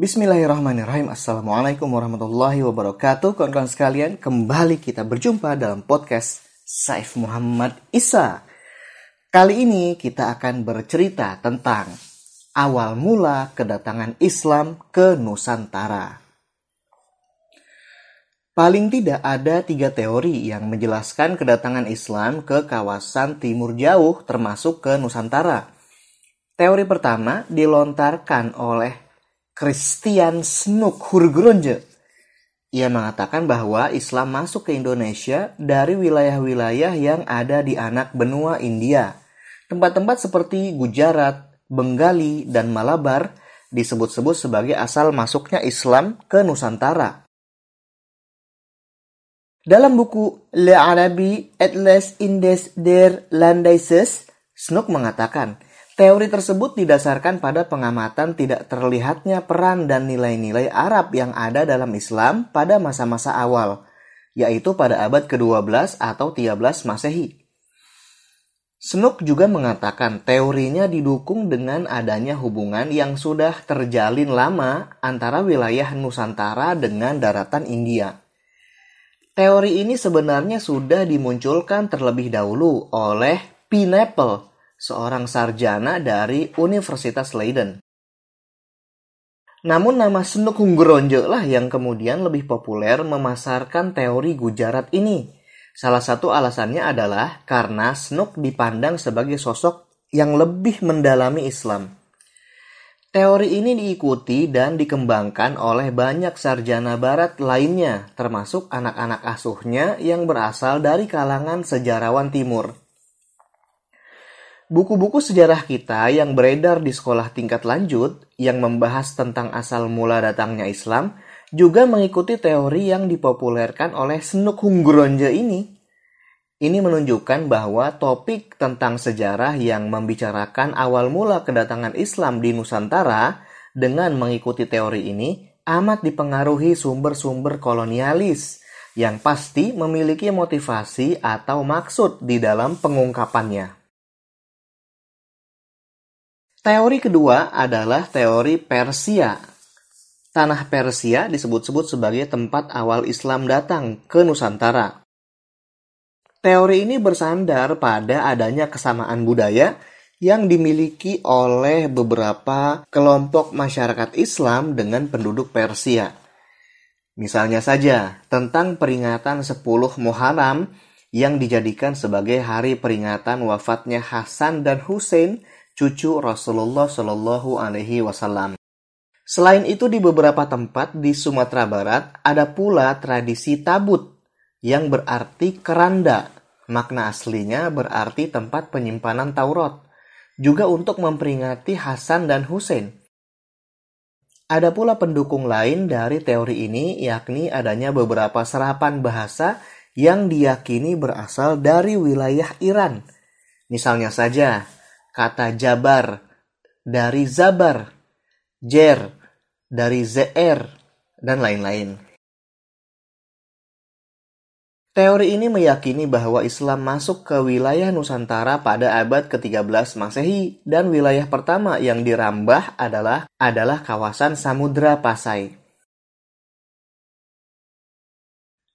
Bismillahirrahmanirrahim. Assalamualaikum warahmatullahi wabarakatuh. Kawan-kawan sekalian, kembali kita berjumpa dalam podcast Saif Muhammad Isa. Kali ini kita akan bercerita tentang awal mula kedatangan Islam ke Nusantara. Paling tidak ada tiga teori yang menjelaskan kedatangan Islam ke kawasan timur jauh termasuk ke Nusantara. Teori pertama dilontarkan oleh Christian Snook Hurgronje. Ia mengatakan bahwa Islam masuk ke Indonesia dari wilayah-wilayah yang ada di anak benua India. Tempat-tempat seperti Gujarat, Bengali, dan Malabar disebut-sebut sebagai asal masuknya Islam ke Nusantara. Dalam buku Le Arabi Atlas Indes der Landaises, Snook mengatakan, Teori tersebut didasarkan pada pengamatan tidak terlihatnya peran dan nilai-nilai Arab yang ada dalam Islam pada masa-masa awal, yaitu pada abad ke-12 atau 13 Masehi. Snook juga mengatakan teorinya didukung dengan adanya hubungan yang sudah terjalin lama antara wilayah Nusantara dengan daratan India. Teori ini sebenarnya sudah dimunculkan terlebih dahulu oleh Pineapple seorang sarjana dari Universitas Leiden. Namun nama Snook Hunggeronje lah yang kemudian lebih populer memasarkan teori Gujarat ini. Salah satu alasannya adalah karena Snook dipandang sebagai sosok yang lebih mendalami Islam. Teori ini diikuti dan dikembangkan oleh banyak sarjana barat lainnya, termasuk anak-anak asuhnya yang berasal dari kalangan sejarawan timur. Buku-buku sejarah kita yang beredar di sekolah tingkat lanjut yang membahas tentang asal mula datangnya Islam juga mengikuti teori yang dipopulerkan oleh Snook Hungronje ini. Ini menunjukkan bahwa topik tentang sejarah yang membicarakan awal mula kedatangan Islam di Nusantara dengan mengikuti teori ini amat dipengaruhi sumber-sumber kolonialis yang pasti memiliki motivasi atau maksud di dalam pengungkapannya. Teori kedua adalah teori Persia. Tanah Persia disebut-sebut sebagai tempat awal Islam datang ke Nusantara. Teori ini bersandar pada adanya kesamaan budaya yang dimiliki oleh beberapa kelompok masyarakat Islam dengan penduduk Persia. Misalnya saja tentang peringatan 10 Muharram yang dijadikan sebagai hari peringatan wafatnya Hasan dan Hussein cucu Rasulullah Shallallahu Alaihi Wasallam. Selain itu di beberapa tempat di Sumatera Barat ada pula tradisi tabut yang berarti keranda. Makna aslinya berarti tempat penyimpanan Taurat. Juga untuk memperingati Hasan dan Hussein. Ada pula pendukung lain dari teori ini yakni adanya beberapa serapan bahasa yang diyakini berasal dari wilayah Iran. Misalnya saja, kata jabar dari zabar, jer dari zr, dan lain-lain. Teori ini meyakini bahwa Islam masuk ke wilayah Nusantara pada abad ke-13 Masehi dan wilayah pertama yang dirambah adalah adalah kawasan Samudra Pasai.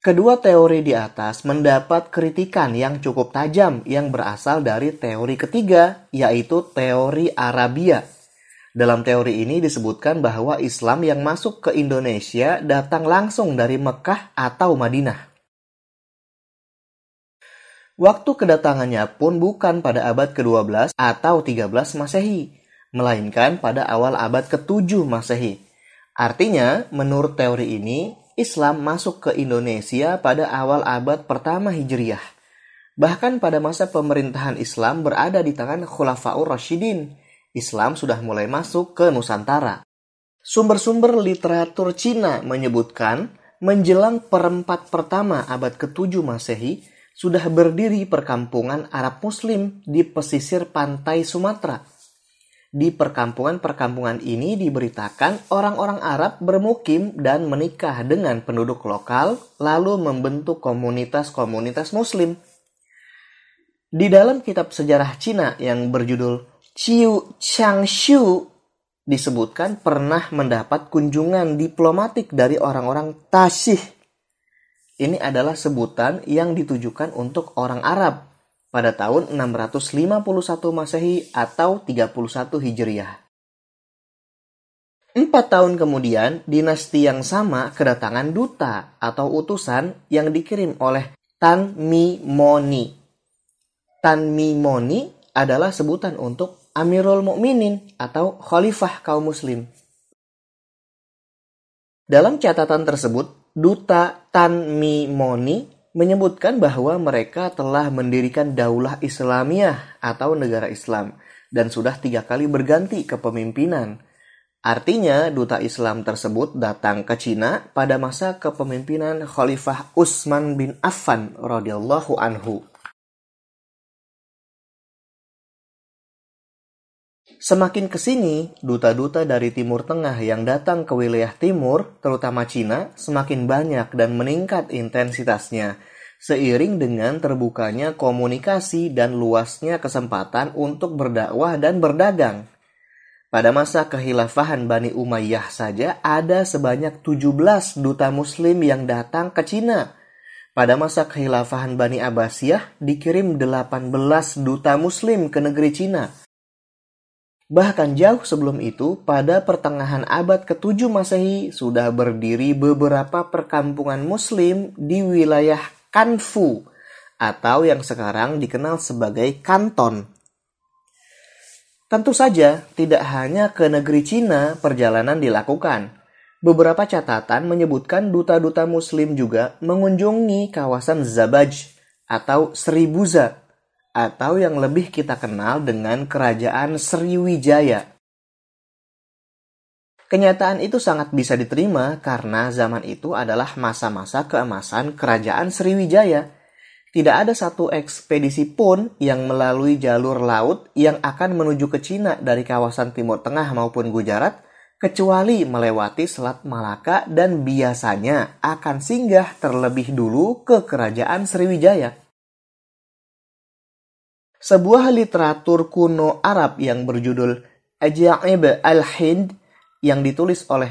Kedua teori di atas mendapat kritikan yang cukup tajam yang berasal dari teori ketiga, yaitu teori Arabia. Dalam teori ini disebutkan bahwa Islam yang masuk ke Indonesia datang langsung dari Mekah atau Madinah. Waktu kedatangannya pun bukan pada abad ke-12 atau 13 Masehi, melainkan pada awal abad ke-7 Masehi. Artinya, menurut teori ini, Islam masuk ke Indonesia pada awal abad pertama Hijriah. Bahkan pada masa pemerintahan Islam berada di tangan Khulafaur Rashidin, Islam sudah mulai masuk ke Nusantara. Sumber-sumber literatur Cina menyebutkan menjelang perempat pertama abad ke-7 Masehi sudah berdiri perkampungan Arab Muslim di pesisir pantai Sumatera di perkampungan-perkampungan ini diberitakan orang-orang Arab bermukim dan menikah dengan penduduk lokal, lalu membentuk komunitas-komunitas Muslim. Di dalam kitab sejarah Cina yang berjudul Chiu Changshu disebutkan pernah mendapat kunjungan diplomatik dari orang-orang Tasih. Ini adalah sebutan yang ditujukan untuk orang Arab pada tahun 651 Masehi atau 31 Hijriah. Empat tahun kemudian, dinasti yang sama kedatangan duta atau utusan yang dikirim oleh Tan Mimoni. Tan Mimoni adalah sebutan untuk Amirul Mukminin atau Khalifah kaum Muslim. Dalam catatan tersebut, Duta Tan Mimoni menyebutkan bahwa mereka telah mendirikan Daulah Islamiyah atau negara Islam dan sudah tiga kali berganti kepemimpinan. Artinya, duta Islam tersebut datang ke Cina pada masa kepemimpinan Khalifah Utsman bin Affan radhiyallahu anhu. Semakin ke sini, duta-duta dari Timur Tengah yang datang ke wilayah timur, terutama Cina, semakin banyak dan meningkat intensitasnya, seiring dengan terbukanya komunikasi dan luasnya kesempatan untuk berdakwah dan berdagang. Pada masa kehilafahan Bani Umayyah saja ada sebanyak 17 duta muslim yang datang ke Cina. Pada masa kehilafahan Bani Abbasiyah dikirim 18 duta muslim ke negeri Cina Bahkan jauh sebelum itu, pada pertengahan abad ke-7 Masehi sudah berdiri beberapa perkampungan muslim di wilayah Kanfu atau yang sekarang dikenal sebagai Kanton. Tentu saja, tidak hanya ke negeri Cina perjalanan dilakukan. Beberapa catatan menyebutkan duta-duta muslim juga mengunjungi kawasan Zabaj atau Seribuza atau yang lebih kita kenal dengan Kerajaan Sriwijaya. Kenyataan itu sangat bisa diterima karena zaman itu adalah masa-masa keemasan Kerajaan Sriwijaya. Tidak ada satu ekspedisi pun yang melalui jalur laut yang akan menuju ke Cina dari kawasan Timur Tengah maupun Gujarat, kecuali melewati Selat Malaka dan biasanya akan singgah terlebih dulu ke Kerajaan Sriwijaya. Sebuah literatur kuno Arab yang berjudul Ajaib al-Hind yang ditulis oleh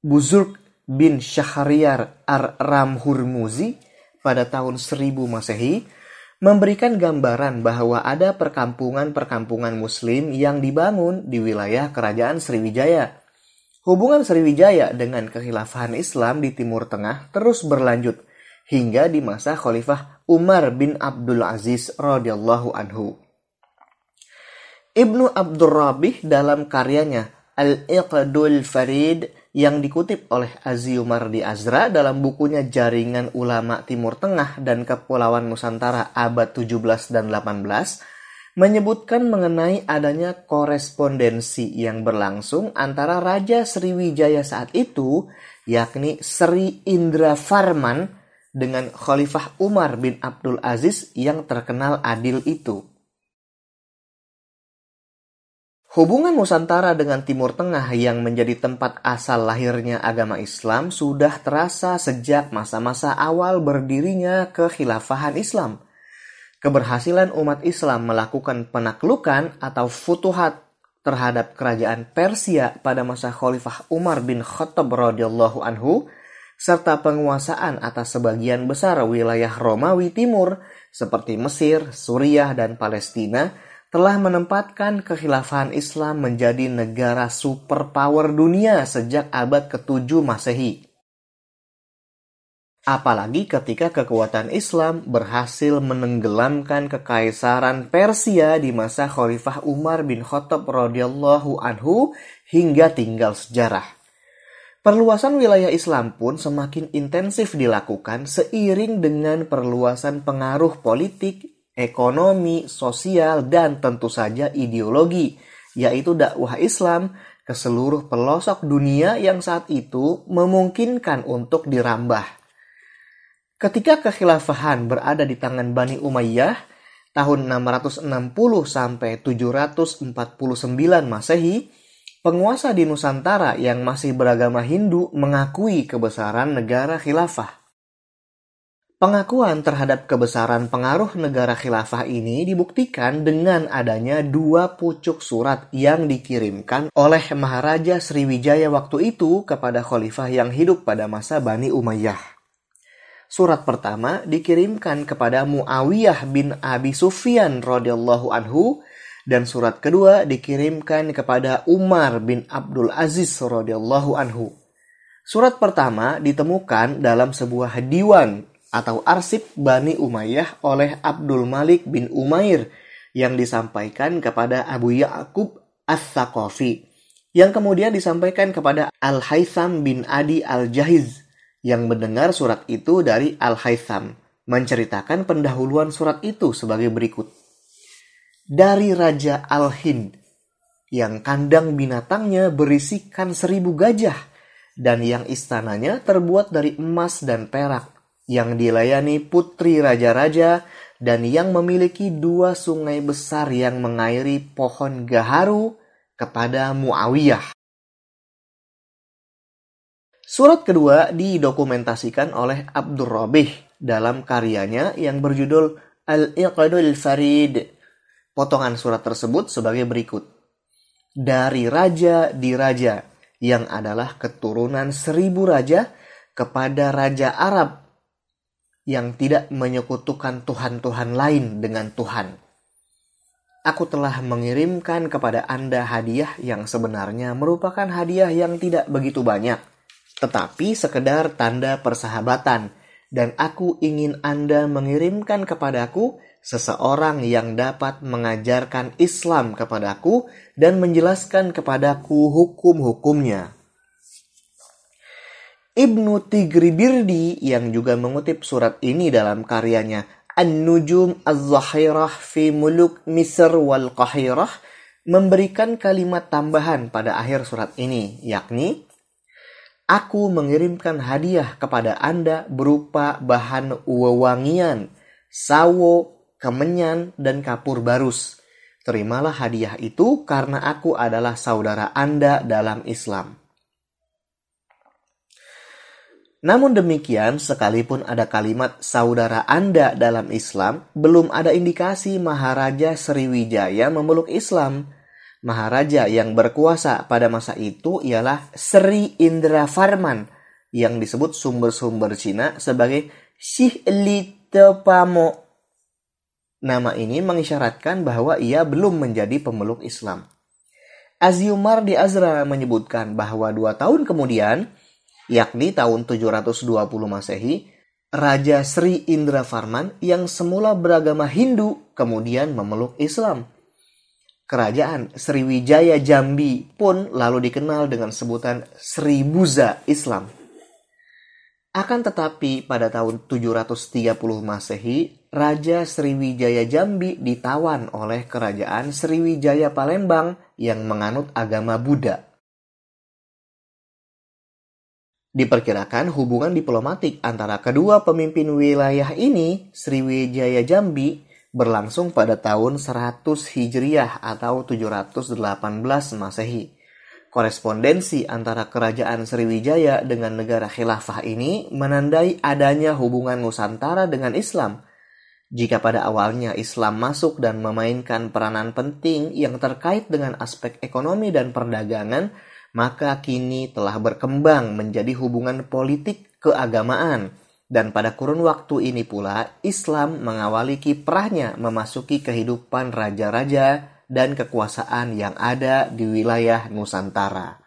Buzurg bin Syahriar Ar-Ram Hurmuzi pada tahun 1000 Masehi memberikan gambaran bahwa ada perkampungan-perkampungan muslim yang dibangun di wilayah kerajaan Sriwijaya. Hubungan Sriwijaya dengan kekhilafahan Islam di Timur Tengah terus berlanjut hingga di masa Khalifah Umar bin Abdul Aziz radhiyallahu anhu. Ibnu Abdul Rabih dalam karyanya Al-Iqdul Farid yang dikutip oleh Azi Umar di Azra dalam bukunya Jaringan Ulama Timur Tengah dan Kepulauan Nusantara abad 17 dan 18 menyebutkan mengenai adanya korespondensi yang berlangsung antara Raja Sriwijaya saat itu yakni Sri Indra Farman dengan Khalifah Umar bin Abdul Aziz yang terkenal adil itu. Hubungan Nusantara dengan Timur Tengah yang menjadi tempat asal lahirnya agama Islam sudah terasa sejak masa-masa awal berdirinya kekhilafahan Islam. Keberhasilan umat Islam melakukan penaklukan atau futuhat terhadap kerajaan Persia pada masa Khalifah Umar bin Khattab radhiyallahu anhu serta penguasaan atas sebagian besar wilayah Romawi Timur seperti Mesir, Suriah, dan Palestina telah menempatkan kekhilafahan Islam menjadi negara superpower dunia sejak abad ke-7 Masehi. Apalagi ketika kekuatan Islam berhasil menenggelamkan kekaisaran Persia di masa Khalifah Umar bin Khattab radhiyallahu anhu hingga tinggal sejarah. Perluasan wilayah Islam pun semakin intensif dilakukan seiring dengan perluasan pengaruh politik, ekonomi, sosial, dan tentu saja ideologi, yaitu dakwah Islam ke seluruh pelosok dunia yang saat itu memungkinkan untuk dirambah. Ketika kekhilafahan berada di tangan Bani Umayyah tahun 660 sampai 749 Masehi, Penguasa di Nusantara yang masih beragama Hindu mengakui kebesaran negara khilafah. Pengakuan terhadap kebesaran pengaruh negara khilafah ini dibuktikan dengan adanya dua pucuk surat yang dikirimkan oleh Maharaja Sriwijaya waktu itu kepada khalifah yang hidup pada masa Bani Umayyah. Surat pertama dikirimkan kepada Muawiyah bin Abi Sufyan radhiyallahu anhu dan surat kedua dikirimkan kepada Umar bin Abdul Aziz radhiyallahu anhu. Surat pertama ditemukan dalam sebuah diwan atau arsip Bani Umayyah oleh Abdul Malik bin Umair yang disampaikan kepada Abu Ya'qub As-Saqafi yang kemudian disampaikan kepada Al-Haytham bin Adi Al-Jahiz yang mendengar surat itu dari Al-Haytham menceritakan pendahuluan surat itu sebagai berikut. Dari Raja Al-Hind yang kandang binatangnya berisikan seribu gajah dan yang istananya terbuat dari emas dan perak yang dilayani putri raja-raja dan yang memiliki dua sungai besar yang mengairi pohon gaharu kepada Muawiyah. Surat kedua didokumentasikan oleh Abdur Rabih dalam karyanya yang berjudul Al-Iqadul Farid. Potongan surat tersebut sebagai berikut. Dari raja di raja yang adalah keturunan seribu raja kepada raja Arab yang tidak menyekutukan Tuhan-Tuhan lain dengan Tuhan. Aku telah mengirimkan kepada Anda hadiah yang sebenarnya merupakan hadiah yang tidak begitu banyak, tetapi sekedar tanda persahabatan, dan aku ingin Anda mengirimkan kepadaku seseorang yang dapat mengajarkan Islam kepadaku dan menjelaskan kepadaku hukum-hukumnya. Ibnu Tigribirdi yang juga mengutip surat ini dalam karyanya An-Nujum Az-Zahirah fi Muluk Misr wal Qahirah memberikan kalimat tambahan pada akhir surat ini yakni Aku mengirimkan hadiah kepada Anda berupa bahan wewangian, sawo, kemenyan, dan kapur barus. Terimalah hadiah itu karena aku adalah saudara Anda dalam Islam. Namun demikian, sekalipun ada kalimat saudara Anda dalam Islam, belum ada indikasi Maharaja Sriwijaya memeluk Islam. Maharaja yang berkuasa pada masa itu ialah Sri Indra Farman yang disebut sumber-sumber Cina sebagai Li Tepamo. Nama ini mengisyaratkan bahwa ia belum menjadi pemeluk Islam. Aziumar di Azra menyebutkan bahwa dua tahun kemudian, yakni tahun 720 Masehi, Raja Sri Indra Farman yang semula beragama Hindu kemudian memeluk Islam. Kerajaan Sriwijaya Jambi pun lalu dikenal dengan sebutan Sri Buza Islam. Akan tetapi pada tahun 730 Masehi, Raja Sriwijaya Jambi ditawan oleh Kerajaan Sriwijaya Palembang yang menganut agama Buddha. Diperkirakan hubungan diplomatik antara kedua pemimpin wilayah ini, Sriwijaya Jambi, berlangsung pada tahun 100 Hijriah atau 718 Masehi. Korespondensi antara kerajaan Sriwijaya dengan negara khilafah ini menandai adanya hubungan Nusantara dengan Islam. Jika pada awalnya Islam masuk dan memainkan peranan penting yang terkait dengan aspek ekonomi dan perdagangan, maka kini telah berkembang menjadi hubungan politik keagamaan. Dan pada kurun waktu ini pula, Islam mengawali kiprahnya memasuki kehidupan raja-raja dan kekuasaan yang ada di wilayah Nusantara.